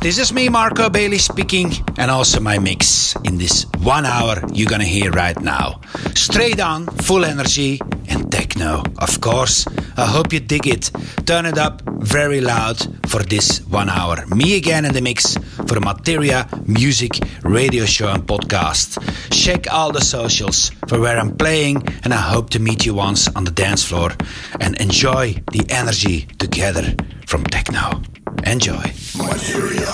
this is me, Marco Bailey speaking, and also my mix in this one hour you're gonna hear right now. Straight on, full energy, and techno, of course. I hope you dig it. Turn it up very loud for this one hour. Me again in the mix for Materia Music Radio Show and Podcast. Check all the socials for where I'm playing, and I hope to meet you once on the dance floor and enjoy the energy together from techno. Enjoy. Materia.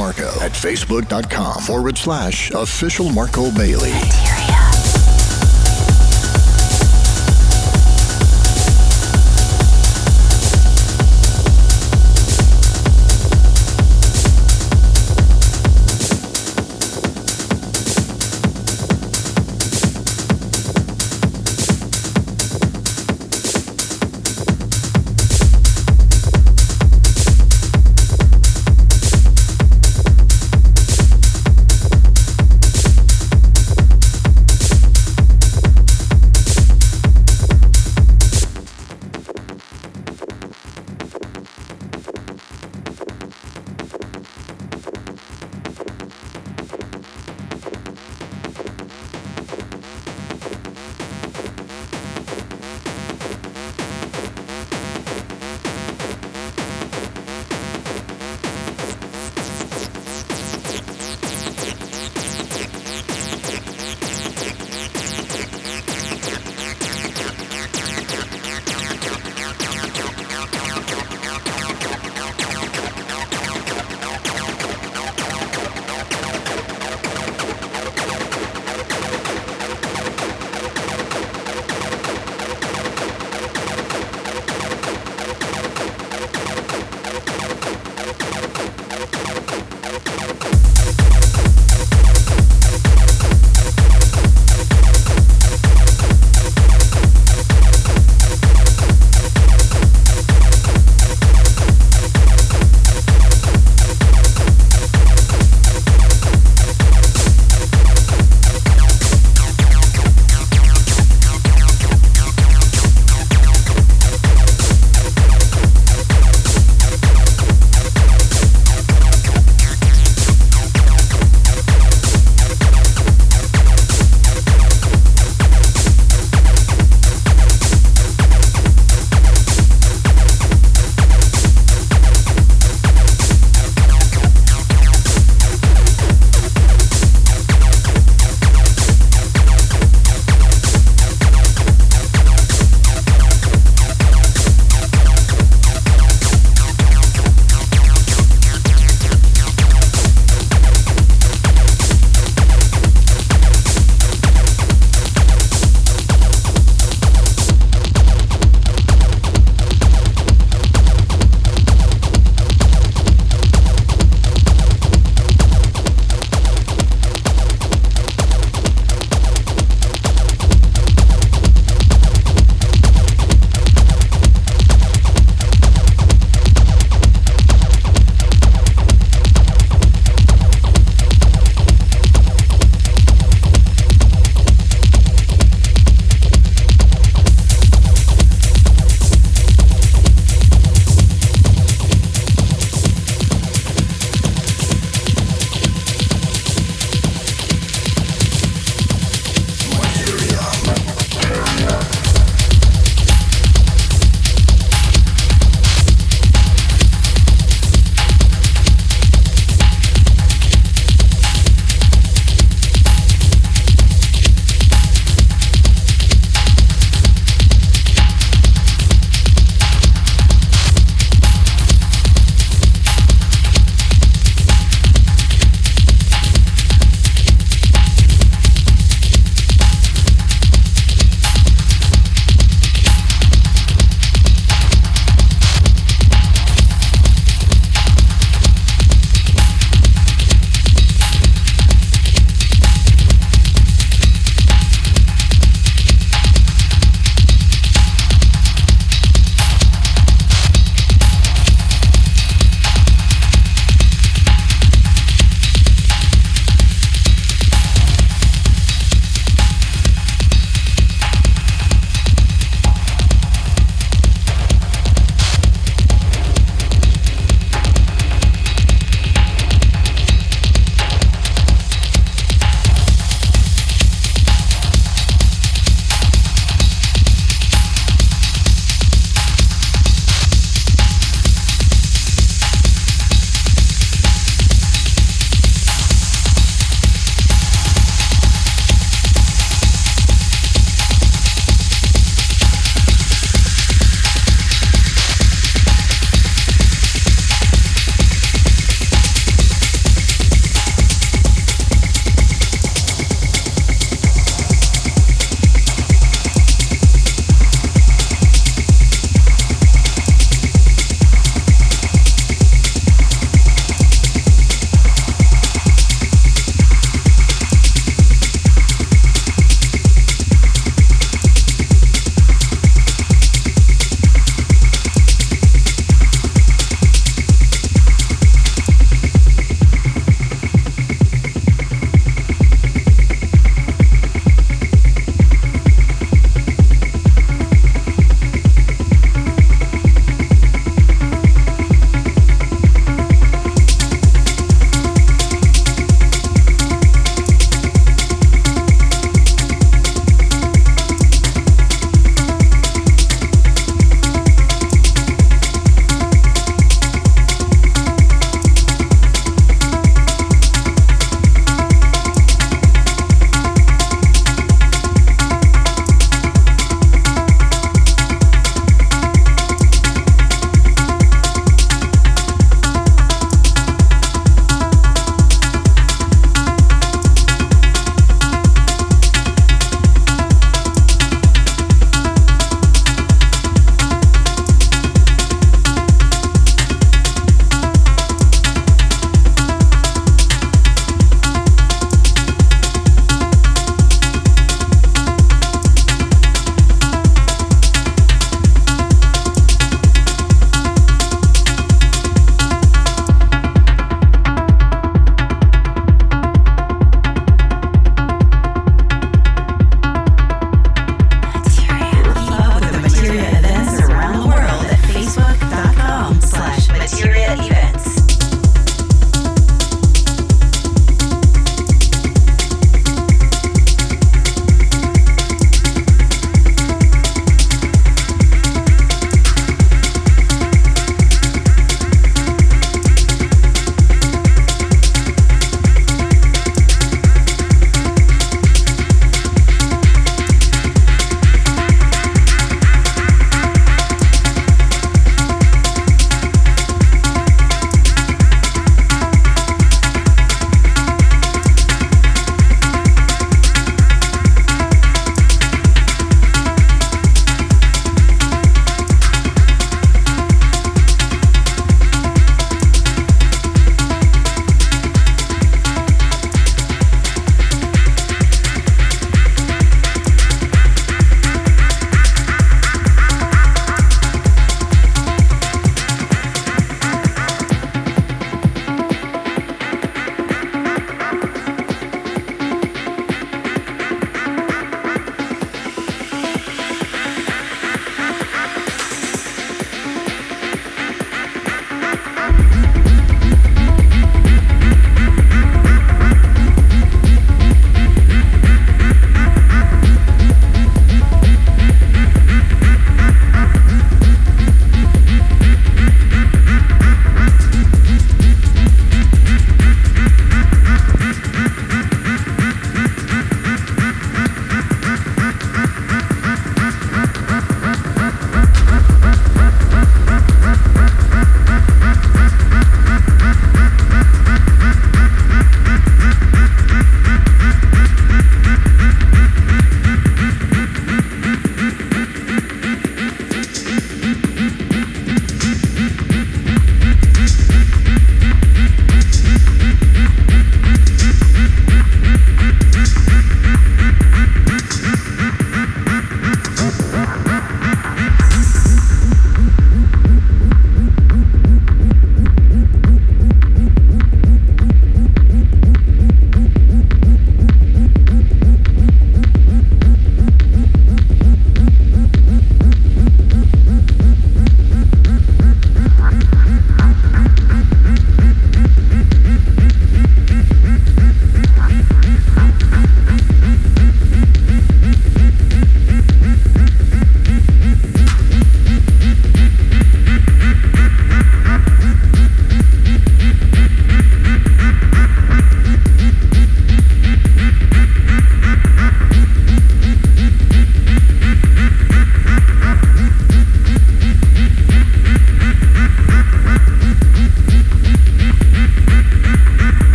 Marco at facebook.com forward slash official Marco Bailey.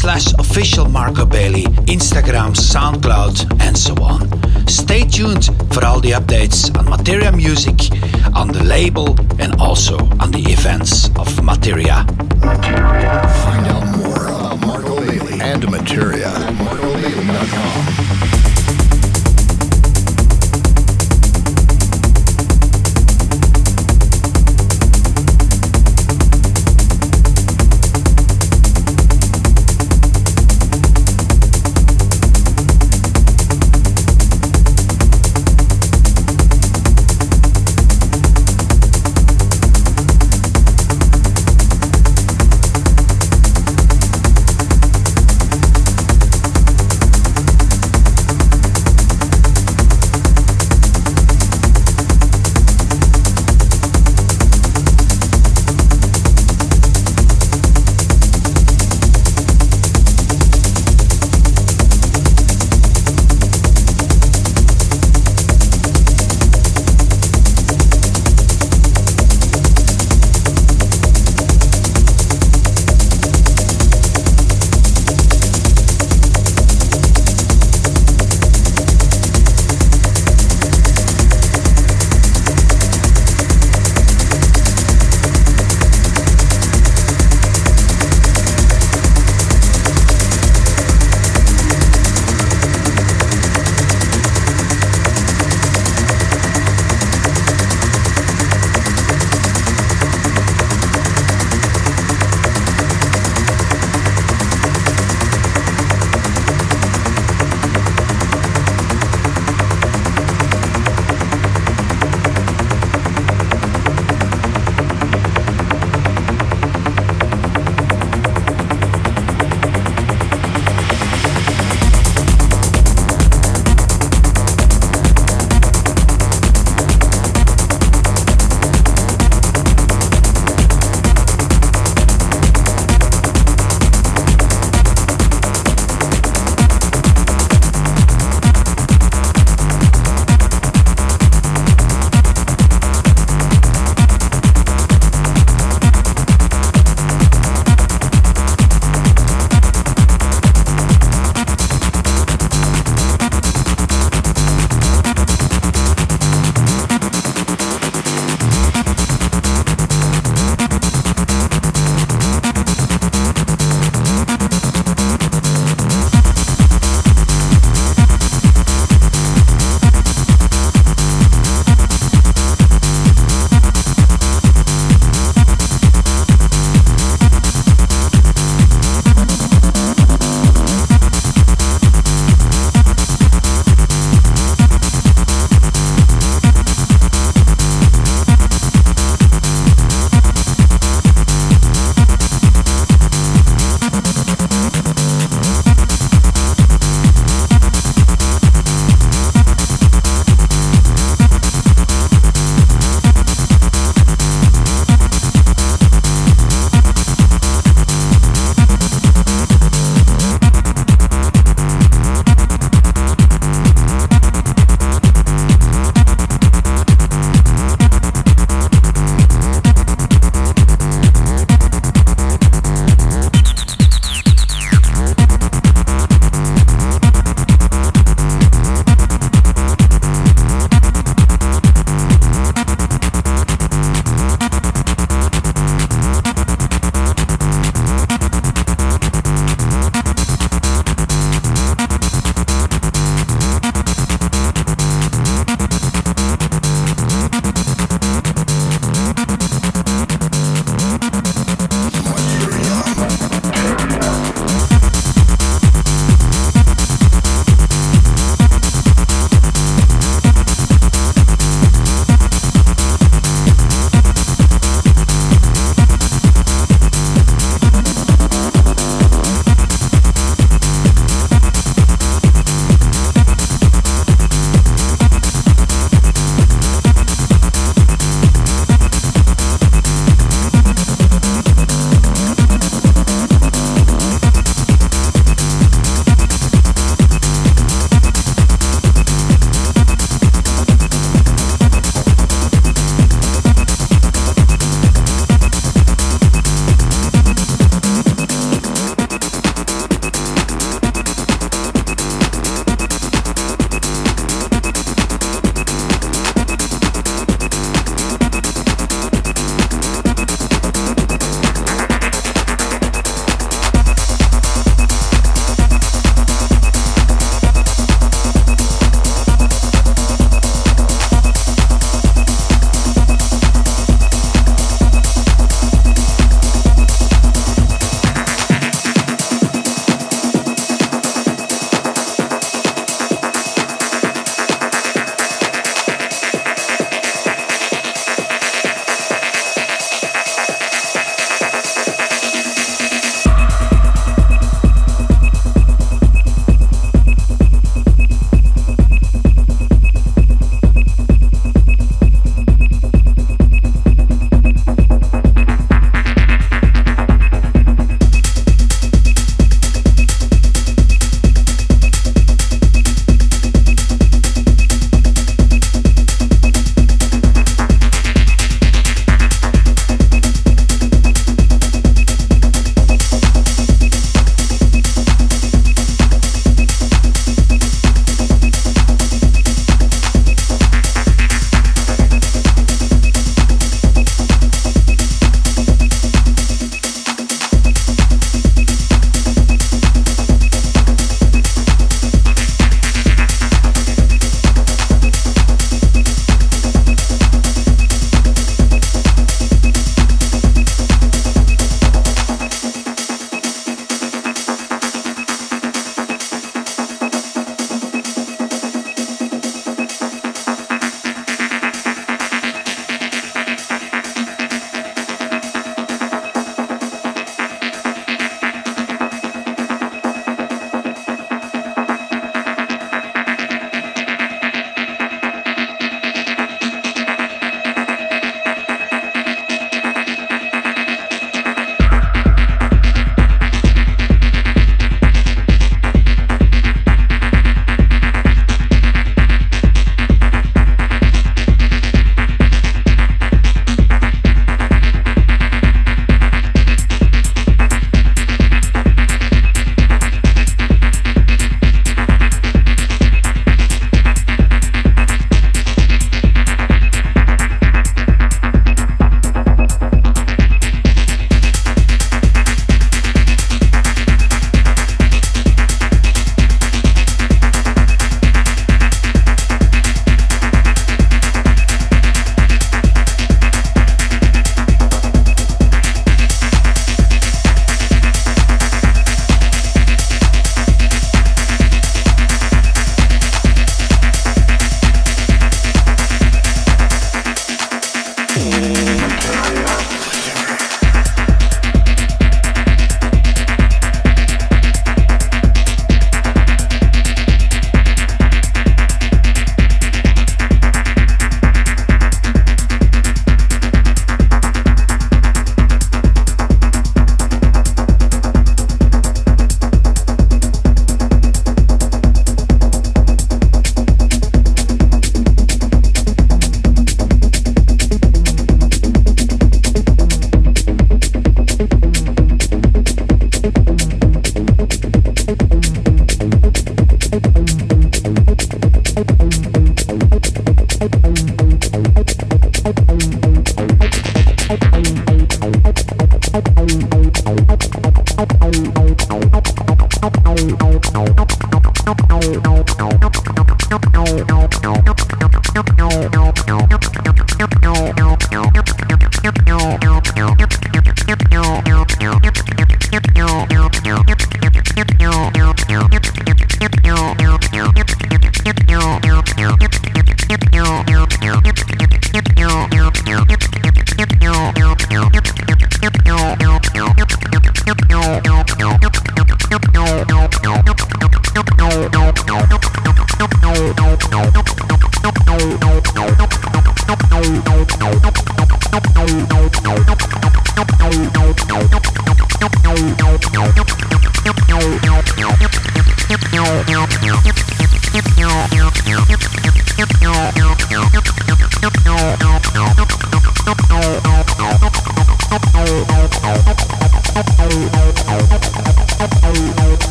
Slash official Marco Bailey, Instagram, SoundCloud, and so on. Stay tuned for all the updates on Materia Music, on the label, and also on the events of Materia. Find out more about Marco Bailey and Materia at marcobailey.com.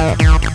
out.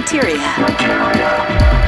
Materia.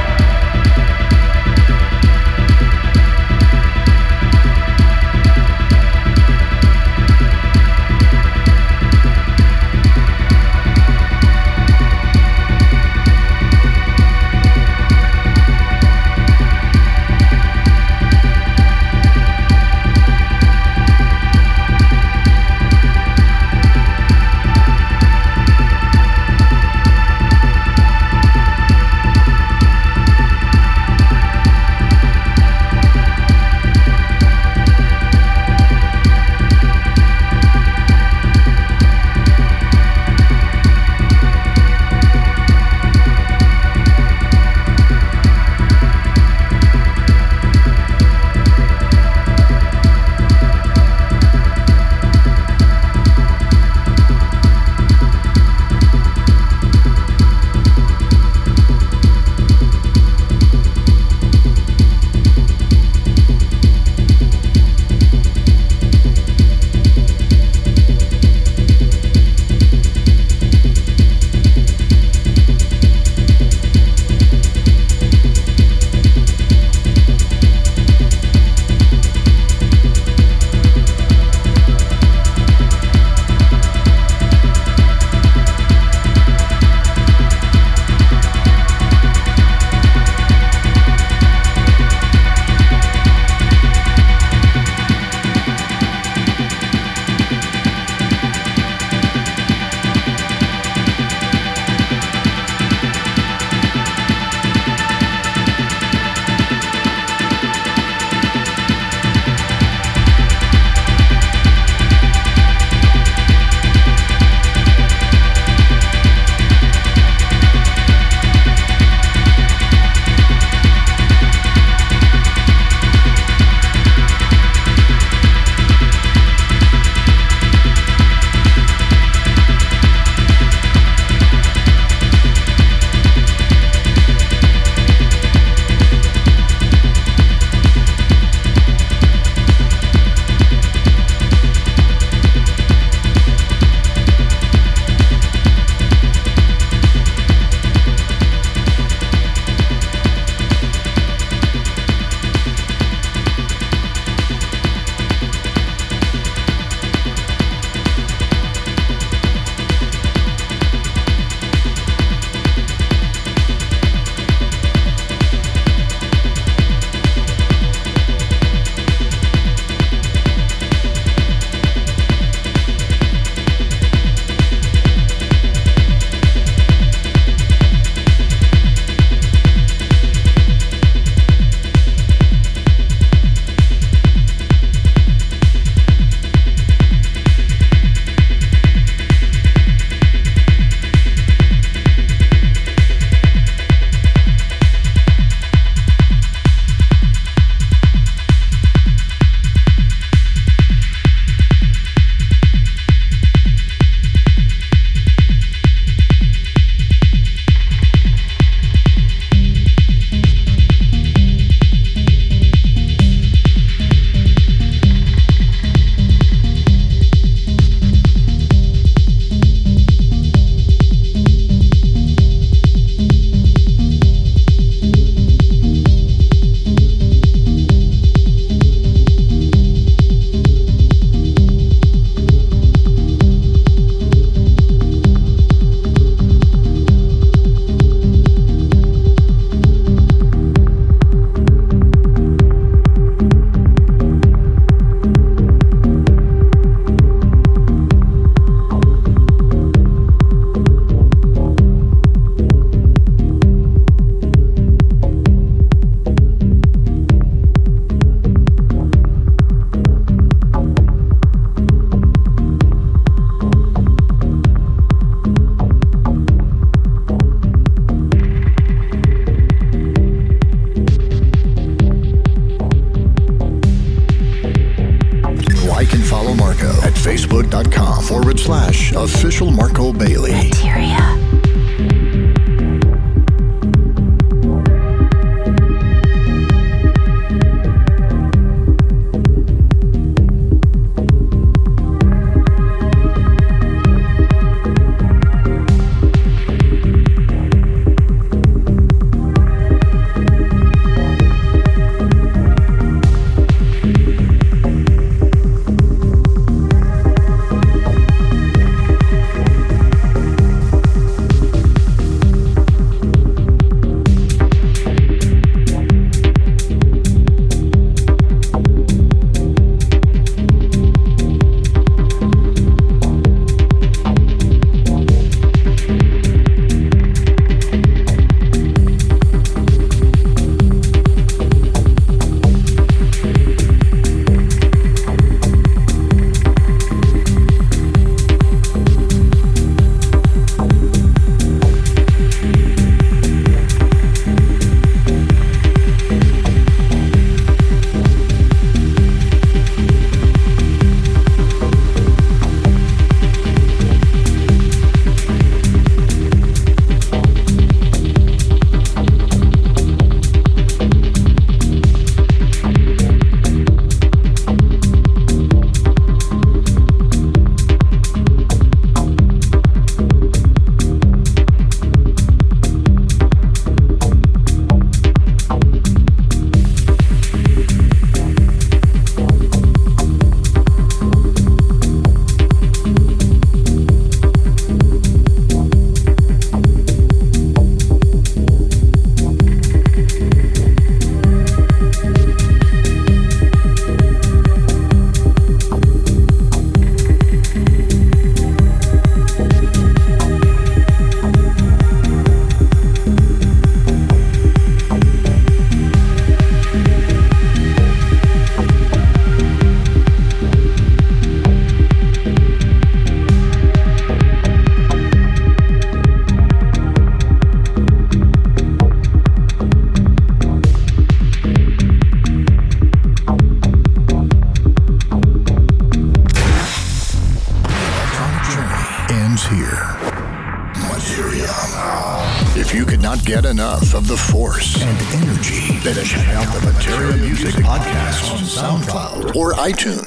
iTunes.